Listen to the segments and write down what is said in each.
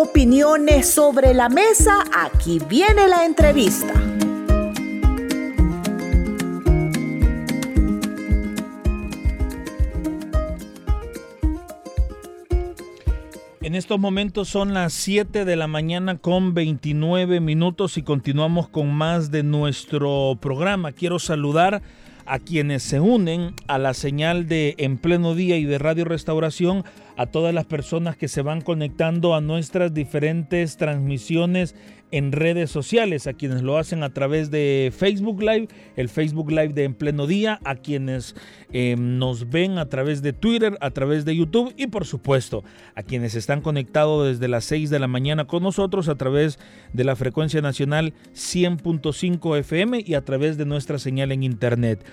opiniones sobre la mesa, aquí viene la entrevista. En estos momentos son las 7 de la mañana con 29 minutos y continuamos con más de nuestro programa. Quiero saludar a quienes se unen a la señal de En Pleno Día y de Radio Restauración, a todas las personas que se van conectando a nuestras diferentes transmisiones en redes sociales, a quienes lo hacen a través de Facebook Live, el Facebook Live de En Pleno Día, a quienes eh, nos ven a través de Twitter, a través de YouTube y por supuesto a quienes están conectados desde las 6 de la mañana con nosotros a través de la frecuencia nacional 100.5 FM y a través de nuestra señal en Internet.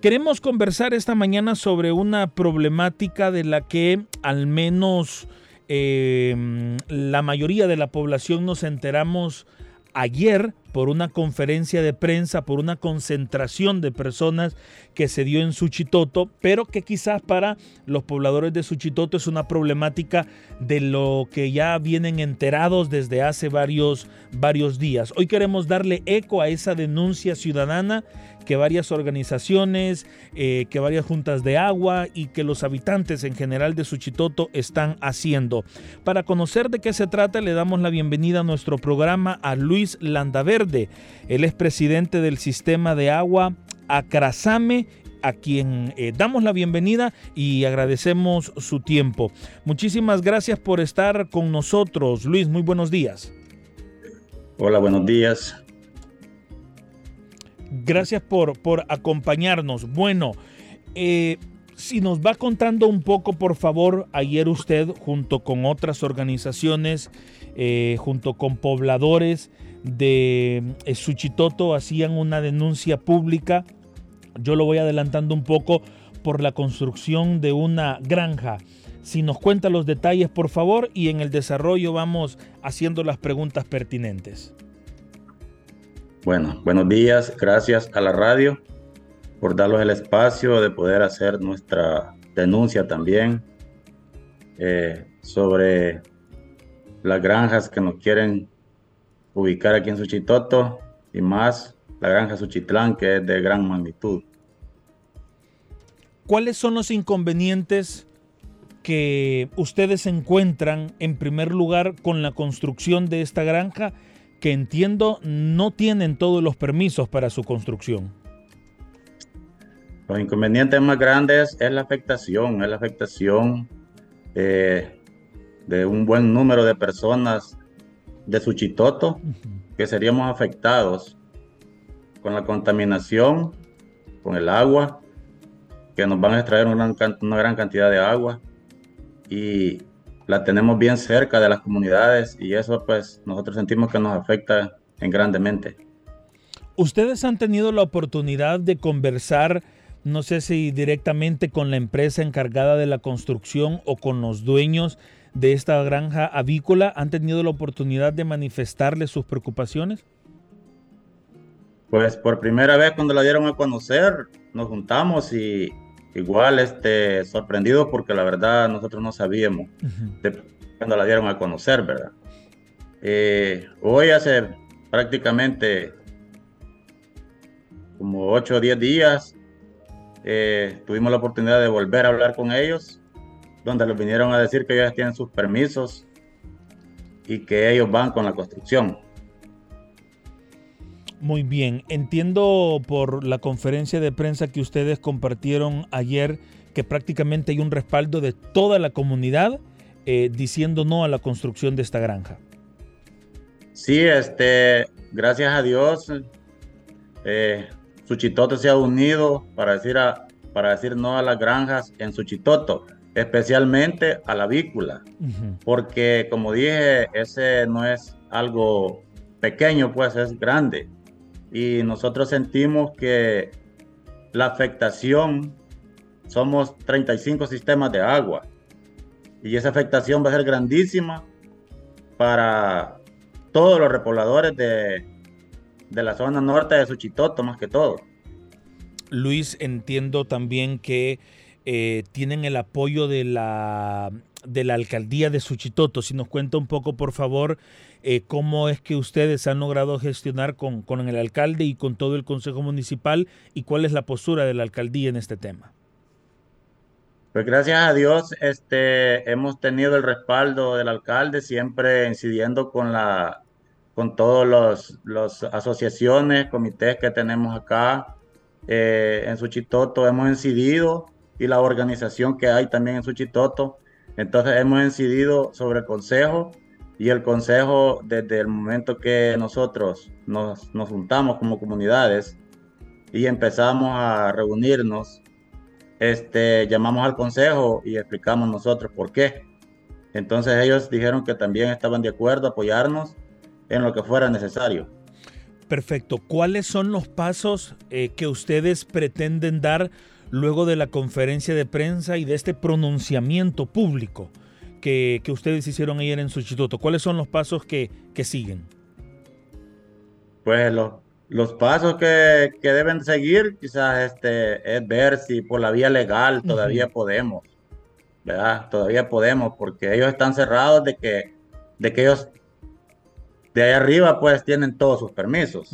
Queremos conversar esta mañana sobre una problemática de la que al menos eh, la mayoría de la población nos enteramos ayer por una conferencia de prensa, por una concentración de personas que se dio en Suchitoto, pero que quizás para los pobladores de Suchitoto es una problemática de lo que ya vienen enterados desde hace varios, varios días. Hoy queremos darle eco a esa denuncia ciudadana que varias organizaciones, eh, que varias juntas de agua y que los habitantes en general de Suchitoto están haciendo. Para conocer de qué se trata, le damos la bienvenida a nuestro programa a Luis Landaverde. Él es presidente del sistema de agua Acrazame a quien eh, damos la bienvenida y agradecemos su tiempo. Muchísimas gracias por estar con nosotros. Luis, muy buenos días. Hola, buenos días. Gracias por, por acompañarnos. Bueno, eh, si nos va contando un poco, por favor, ayer usted, junto con otras organizaciones, eh, junto con pobladores de eh, Suchitoto, hacían una denuncia pública. Yo lo voy adelantando un poco por la construcción de una granja. Si nos cuenta los detalles, por favor, y en el desarrollo vamos haciendo las preguntas pertinentes. Bueno, buenos días. Gracias a la radio por darnos el espacio de poder hacer nuestra denuncia también eh, sobre las granjas que nos quieren ubicar aquí en Suchitoto y más la granja Suchitlán que es de gran magnitud. ¿Cuáles son los inconvenientes que ustedes encuentran en primer lugar con la construcción de esta granja que entiendo no tienen todos los permisos para su construcción. Los inconvenientes más grandes es la afectación, es la afectación eh, de un buen número de personas de Suchitoto que seríamos afectados con la contaminación, con el agua, que nos van a extraer una, una gran cantidad de agua y la tenemos bien cerca de las comunidades y eso pues nosotros sentimos que nos afecta en grandemente. ¿Ustedes han tenido la oportunidad de conversar, no sé si directamente con la empresa encargada de la construcción o con los dueños de esta granja avícola? ¿Han tenido la oportunidad de manifestarles sus preocupaciones? Pues por primera vez cuando la dieron a conocer, nos juntamos y igual este, sorprendido porque la verdad nosotros no sabíamos cuando la dieron a conocer, ¿verdad? Eh, hoy hace prácticamente como 8 o 10 días eh, tuvimos la oportunidad de volver a hablar con ellos, donde les vinieron a decir que ellos tienen sus permisos y que ellos van con la construcción. Muy bien, entiendo por la conferencia de prensa que ustedes compartieron ayer que prácticamente hay un respaldo de toda la comunidad eh, diciendo no a la construcción de esta granja. Sí, este, gracias a Dios, eh, Suchitoto se ha unido para decir, para decir no a las granjas en Suchitoto, especialmente a la vícula, porque como dije, ese no es algo pequeño, pues es grande. Y nosotros sentimos que la afectación, somos 35 sistemas de agua y esa afectación va a ser grandísima para todos los repobladores de, de la zona norte de Suchitoto más que todo. Luis, entiendo también que eh, tienen el apoyo de la de la alcaldía de Suchitoto. Si nos cuenta un poco, por favor, eh, cómo es que ustedes han logrado gestionar con, con el alcalde y con todo el consejo municipal y cuál es la postura de la alcaldía en este tema. Pues gracias a Dios, este, hemos tenido el respaldo del alcalde, siempre incidiendo con la, con todos los, los asociaciones, comités que tenemos acá eh, en Suchitoto, hemos incidido y la organización que hay también en Suchitoto. Entonces hemos incidido sobre el consejo y el consejo desde el momento que nosotros nos, nos juntamos como comunidades y empezamos a reunirnos este, llamamos al consejo y explicamos nosotros por qué. Entonces ellos dijeron que también estaban de acuerdo a apoyarnos en lo que fuera necesario. Perfecto. ¿Cuáles son los pasos eh, que ustedes pretenden dar luego de la conferencia de prensa y de este pronunciamiento público que, que ustedes hicieron ayer en Suchitoto? ¿Cuáles son los pasos que, que siguen? Pues los los pasos que, deben seguir quizás este, es ver si por la vía legal todavía podemos, ¿verdad? Todavía podemos, porque ellos están cerrados de que, de que ellos de ahí arriba pues tienen todos sus permisos,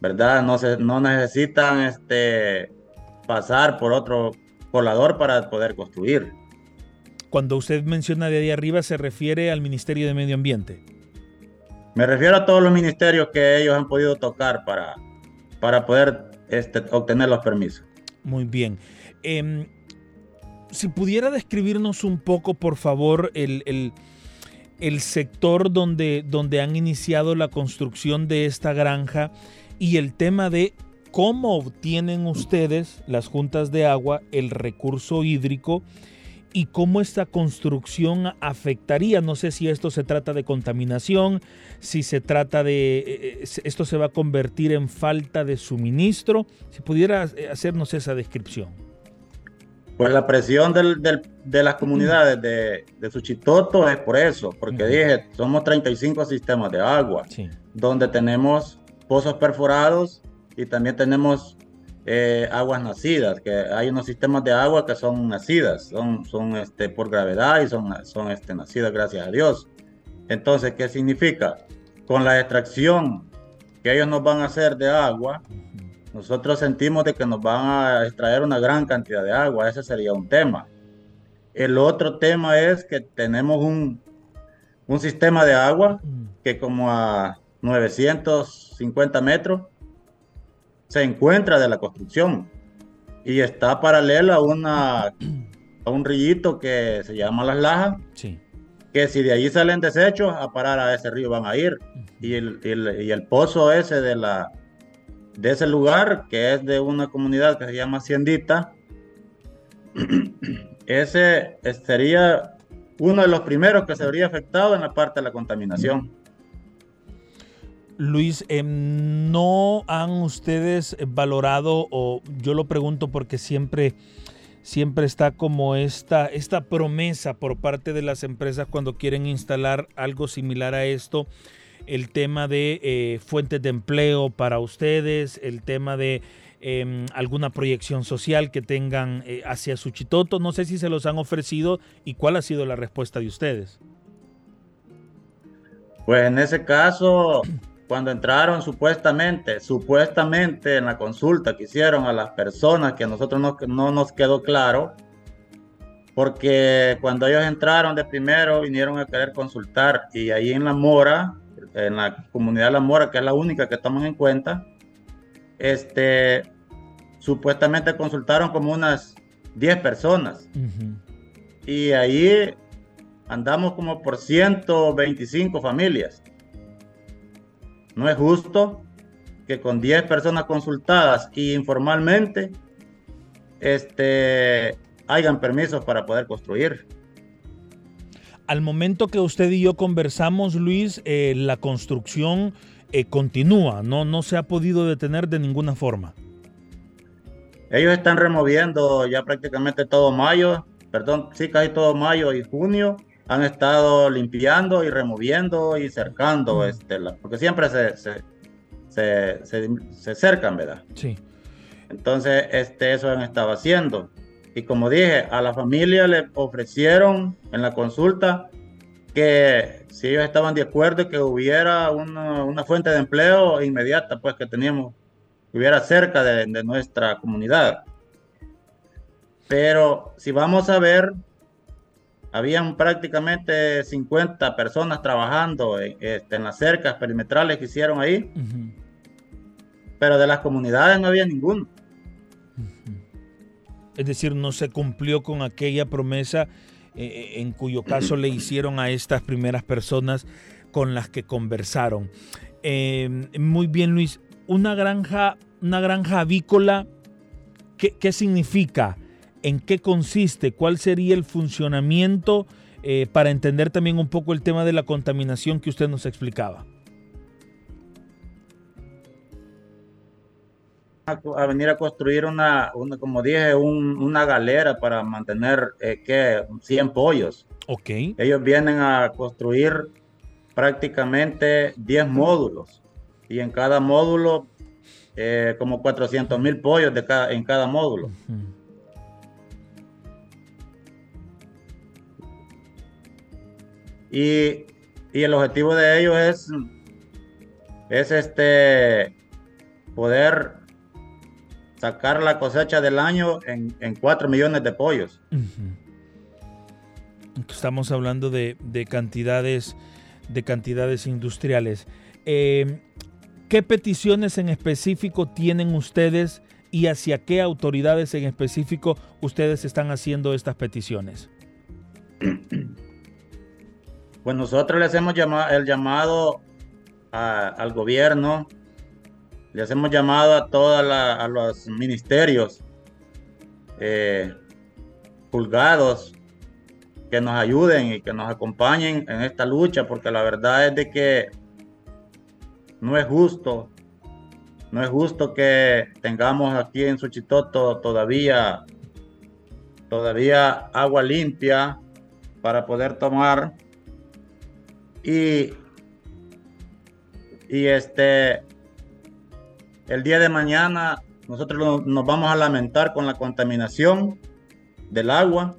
¿verdad? No, se, no necesitan este, pasar por otro colador para poder construir. Cuando usted menciona de ahí arriba se refiere al Ministerio de Medio Ambiente. Me refiero a todos los ministerios que ellos han podido tocar para, para poder este, obtener los permisos. Muy bien. Em, si pudiera describirnos un poco, por favor, el, el, sector donde, donde han iniciado la construcción de esta granja y el tema de cómo obtienen ustedes, las juntas de agua, el recurso hídrico y cómo esta construcción afectaría. No sé si esto se trata de contaminación, si se trata de... Eh, eh, esto se va a convertir en falta de suministro. Si pudiera eh, hacernos esa descripción. Pues la presión de las comunidades de, de, Suchitoto es por eso, porque dije, somos 35 sistemas de agua, donde tenemos pozos perforados y también tenemos eh, aguas nacidas, que hay unos sistemas de agua que son nacidas, son, son este, por gravedad y son, son este, nacidas gracias a Dios. Entonces, ¿qué significa? Con la extracción que ellos nos van a hacer de agua, nosotros sentimos de que nos van a extraer una gran cantidad de agua, ese sería un tema. El otro tema es que tenemos un, un sistema de agua que como a 950 metros se encuentra de la construcción y está paralela a, una, a un rillito que se llama Las Lajas, que si de allí salen desechos, a parar a ese río van a ir. Y el, y el pozo ese de, la, de ese lugar, que es de una comunidad que se llama Haciendita, ese sería uno de los primeros que se habría afectado en la parte de la contaminación. Luis, em, ¿no han ustedes valorado, o yo lo pregunto porque siempre, siempre está como esta, esta promesa por parte de las empresas cuando quieren instalar algo similar a esto, el tema de eh, fuentes de empleo para ustedes, el tema de em, alguna proyección social que tengan eh, hacia Suchitoto? No sé si se los han ofrecido y cuál ha sido la respuesta de ustedes. Pues en ese caso cuando entraron supuestamente, supuestamente en la consulta que hicieron a las personas que a nosotros no, no nos quedó claro, porque cuando ellos entraron de primero vinieron a querer consultar y ahí en La Mora, en la comunidad de La Mora, que es la única que toman en cuenta, este, supuestamente consultaron como unas 10 personas. Y ahí andamos como por 125 familias. No es justo que con 10 personas consultadas y informalmente este, hayan permisos para poder construir. Al momento que usted y yo conversamos, Luis, eh, la construcción eh, continúa, ¿no? no se ha podido detener de ninguna forma. Ellos están removiendo ya prácticamente todo mayo, perdón, sí, casi todo mayo y junio han estado limpiando y removiendo y cercando, este, porque siempre se, se, se, se, cercan, ¿verdad? Sí. Entonces, este, eso han estado haciendo. Y como dije, a la familia le ofrecieron en la consulta que si ellos estaban de acuerdo que hubiera una, fuente de empleo inmediata, pues que teníamos, que hubiera cerca de, nuestra comunidad. Pero si vamos a ver, habían prácticamente 50 personas trabajando en, este, en las cercas perimetrales que hicieron ahí, pero de las comunidades no había ninguno. Es decir, no se cumplió con aquella promesa eh, eh, en cuyo caso le hicieron a estas primeras personas con las que conversaron. Em, muy bien, Luis. Una granja, una granja avícola, ¿qué, significa? ¿En qué consiste? ¿Cuál sería el funcionamiento eh, para entender también un poco el tema de la contaminación que usted nos explicaba? A, venir a construir una, como dije, una galera para mantener, eh, ¿qué? 100 pollos. Ok. Ellos vienen a construir prácticamente 10 módulos y en cada módulo eh, como 400 mil pollos de cada, en cada módulo. y, y, el objetivo de ellos es, es este, poder sacar la cosecha del año en, en 4 millones de pollos. Estamos hablando de, cantidades de cantidades industriales. Em, ¿Qué peticiones en específico tienen ustedes y hacia qué autoridades en específico ustedes están haciendo estas peticiones? Pues nosotros les hemos llamado el llamado al gobierno le hacemos llamado a todos los ministerios eh, pulgados que nos ayuden y que nos acompañen en esta lucha, porque la verdad es de que no es justo, no es justo que tengamos aquí en Suchitoto todavía, todavía agua limpia para poder tomar. Y, y este el día de mañana nosotros nos vamos a lamentar con la contaminación del agua.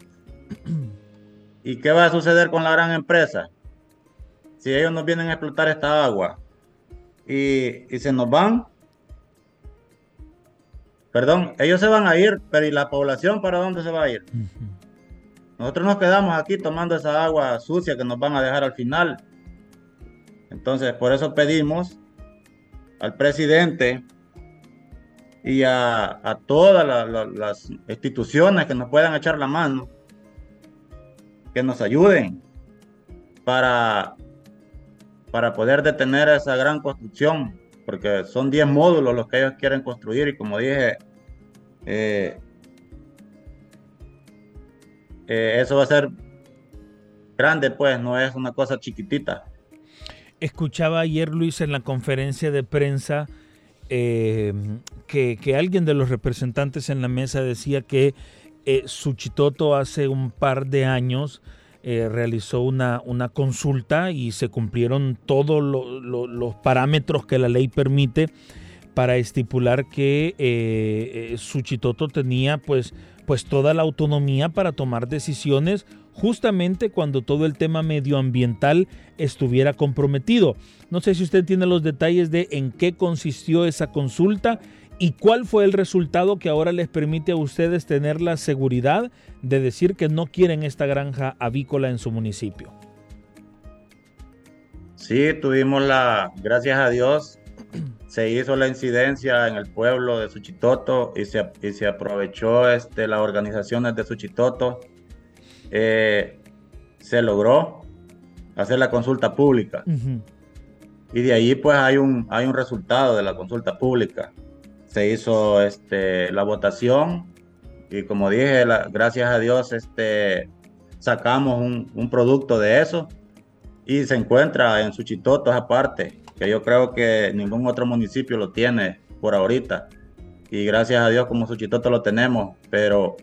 ¿Y qué va a suceder con la gran empresa? Si ellos nos vienen a explotar esta agua y, se nos van, perdón, ellos se van a ir, pero ¿y la población para dónde se va a ir? Nosotros nos quedamos aquí tomando esa agua sucia que nos van a dejar al final. Entonces, por eso pedimos al presidente y a, todas las instituciones que nos puedan echar la mano, que nos ayuden para, para poder detener esa gran construcción, porque son 10 módulos los que ellos quieren construir y como dije, eh, eh, eso va a ser grande, pues no es una cosa chiquitita. Escuchaba ayer Luis en la conferencia de prensa eh, que, alguien de los representantes en la mesa decía que eh, Suchitoto hace un par de años eh, realizó una, una, consulta y se cumplieron todos los parámetros que la ley permite para estipular que eh, Suchitoto tenía pues, pues toda la autonomía para tomar decisiones justamente cuando todo el tema medioambiental estuviera comprometido. No sé si usted tiene los detalles de en qué consistió esa consulta y cuál fue el resultado que ahora les permite a ustedes tener la seguridad de decir que no quieren esta granja avícola en su municipio. Sí, tuvimos la, gracias a Dios, se hizo la incidencia en el pueblo de Suchitoto y se, y se aprovechó este, las organizaciones de Suchitoto eh, se logró hacer la consulta pública. Y de ahí pues hay un, hay un resultado de la consulta pública. Se hizo este, la votación y como dije, gracias a Dios este, sacamos un, producto de eso y se encuentra en Suchitoto aparte, que yo creo que ningún otro municipio lo tiene por ahorita. Y gracias a Dios como Suchitoto lo tenemos, pero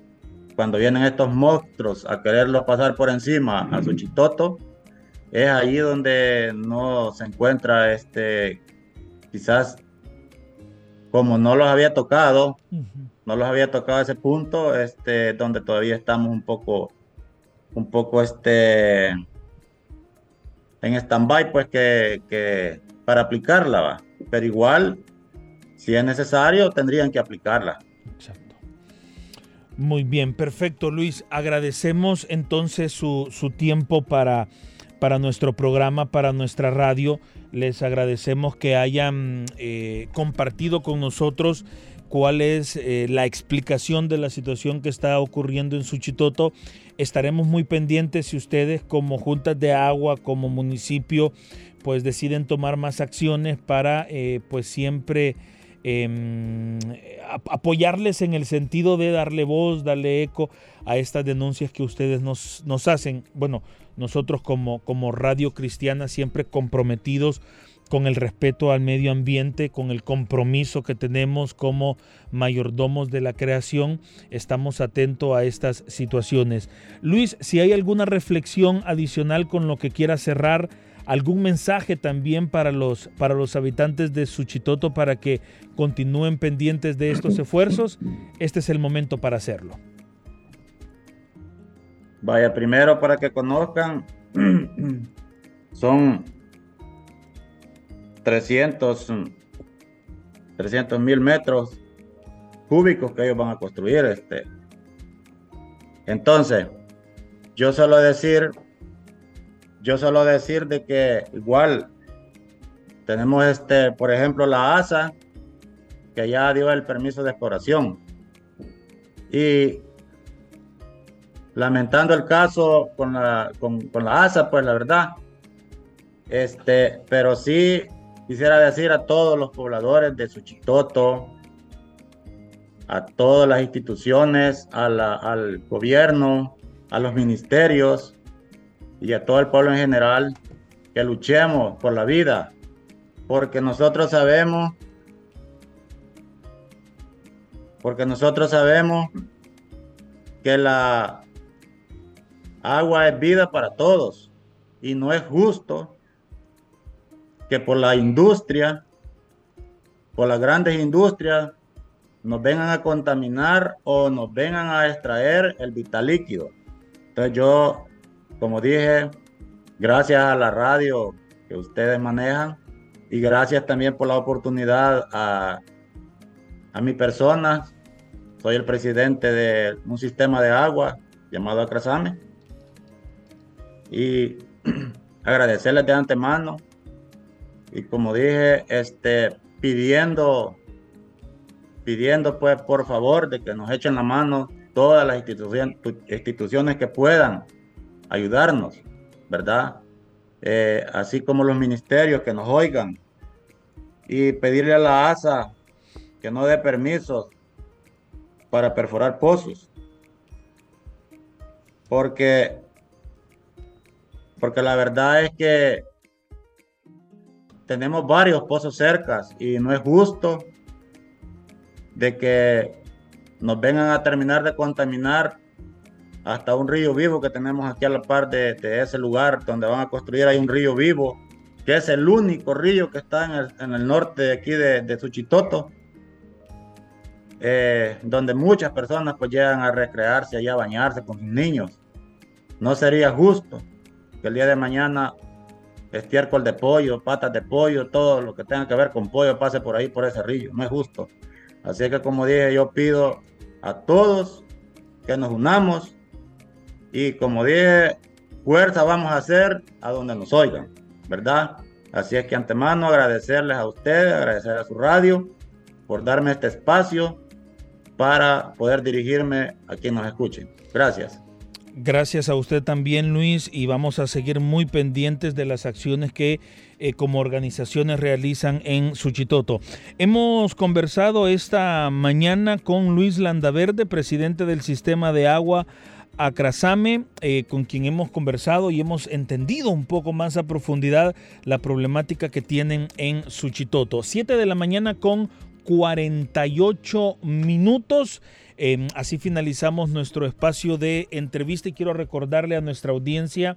cuando vienen estos monstruos a quererlos pasar por encima a su chitoto, es ahí donde no se encuentra este, quizás como no los había tocado, no los había tocado ese punto, este, donde todavía estamos un poco, un poco este, en stand-by, pues que, que, para aplicarla, ¿va? pero igual, si es necesario, tendrían que aplicarla. Exacto. Muy bien, perfecto, Luis. Agradecemos entonces su, su tiempo para, para nuestro programa, para nuestra radio. Les agradecemos que hayan eh, compartido con nosotros cuál es eh, la explicación de la situación que está ocurriendo en Suchitoto. Estaremos muy pendientes si ustedes como juntas de agua, como municipio, pues deciden tomar más acciones para eh, pues siempre em, apoyarles en el sentido de darle voz, darle eco a estas denuncias que ustedes nos, nos hacen. Bueno, nosotros como, como Radio Cristiana siempre comprometidos con el respeto al medio ambiente, con el compromiso que tenemos como mayordomos de la creación, estamos atentos a estas situaciones. Luis, si hay alguna reflexión adicional con lo que quiera cerrar, algún mensaje también para los, para los habitantes de Suchitoto para que continúen pendientes de estos esfuerzos, este es el momento para hacerlo. Vaya, primero para que conozcan, son 300 mil metros cúbicos que ellos van a construir. Este. Entonces, yo solo decir, yo solo decir de que igual tenemos este, por ejemplo, la ASA, que ya dio el permiso de exploración. Y lamentando el caso con la, con, la ASA, pues la verdad, este, pero sí Quisiera decir a todos los pobladores de Suchitoto, a todas las instituciones, al gobierno, a los ministerios y a todo el pueblo en general, que luchemos por la vida, porque nosotros sabemos, porque nosotros sabemos que la agua es vida para todos y no es justo que por la industria, por las grandes industrias, nos vengan a contaminar o nos vengan a extraer el vital líquido. Entonces yo, como dije, gracias a la radio que ustedes manejan y gracias también por la oportunidad a, a mi persona. Soy el presidente de un sistema de agua llamado Acrasame. Y agradecerles de antemano y como dije, este, pidiendo, pidiendo pues por favor de que nos echen la mano todas las instituciones, instituciones que puedan ayudarnos, ¿verdad? Eh, así como los ministerios que nos oigan y pedirle a la ASA que no dé permisos para perforar pozos. Porque, porque la verdad es que tenemos varios pozos cercas y no es justo de que nos vengan a terminar de contaminar hasta un río vivo que tenemos aquí a la par de, ese lugar donde van a construir. Hay un río vivo, que es el único río que está en el, norte de aquí de, de Suchitoto, eh, donde muchas personas pues llegan a recrearse y a bañarse con sus niños. No sería justo que el día de mañana estiércol de pollo, patas de pollo, todo lo que tenga que ver con pollo pase por ahí, por ese río. No es justo. Así que como dije, yo pido a todos que nos unamos y como dije, fuerza vamos a hacer a donde nos oigan, ¿verdad? Así es que antemano agradecerles a ustedes, agradecer a su radio por darme este espacio para poder dirigirme a quien nos escuchen. Gracias. Gracias a usted también, Luis, y vamos a seguir muy pendientes de las acciones que eh, como organizaciones realizan en Suchitoto. Hemos conversado esta mañana con Luis Landaverde, presidente del Sistema de Agua Acrasame, eh, con quien hemos conversado y hemos entendido un poco más a profundidad la problemática que tienen en Suchitoto. Siete de la mañana con 48 minutos. Em, así finalizamos nuestro espacio de entrevista y quiero recordarle a nuestra audiencia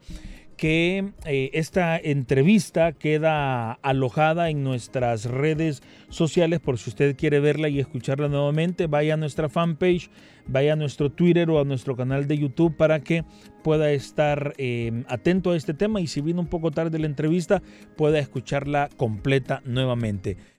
que eh, esta entrevista queda alojada en nuestras redes sociales por si usted quiere verla y escucharla nuevamente, vaya a nuestra fanpage, vaya a nuestro Twitter o a nuestro canal de YouTube para que pueda estar eh, atento a este tema y si vino un poco tarde la entrevista pueda escucharla completa nuevamente.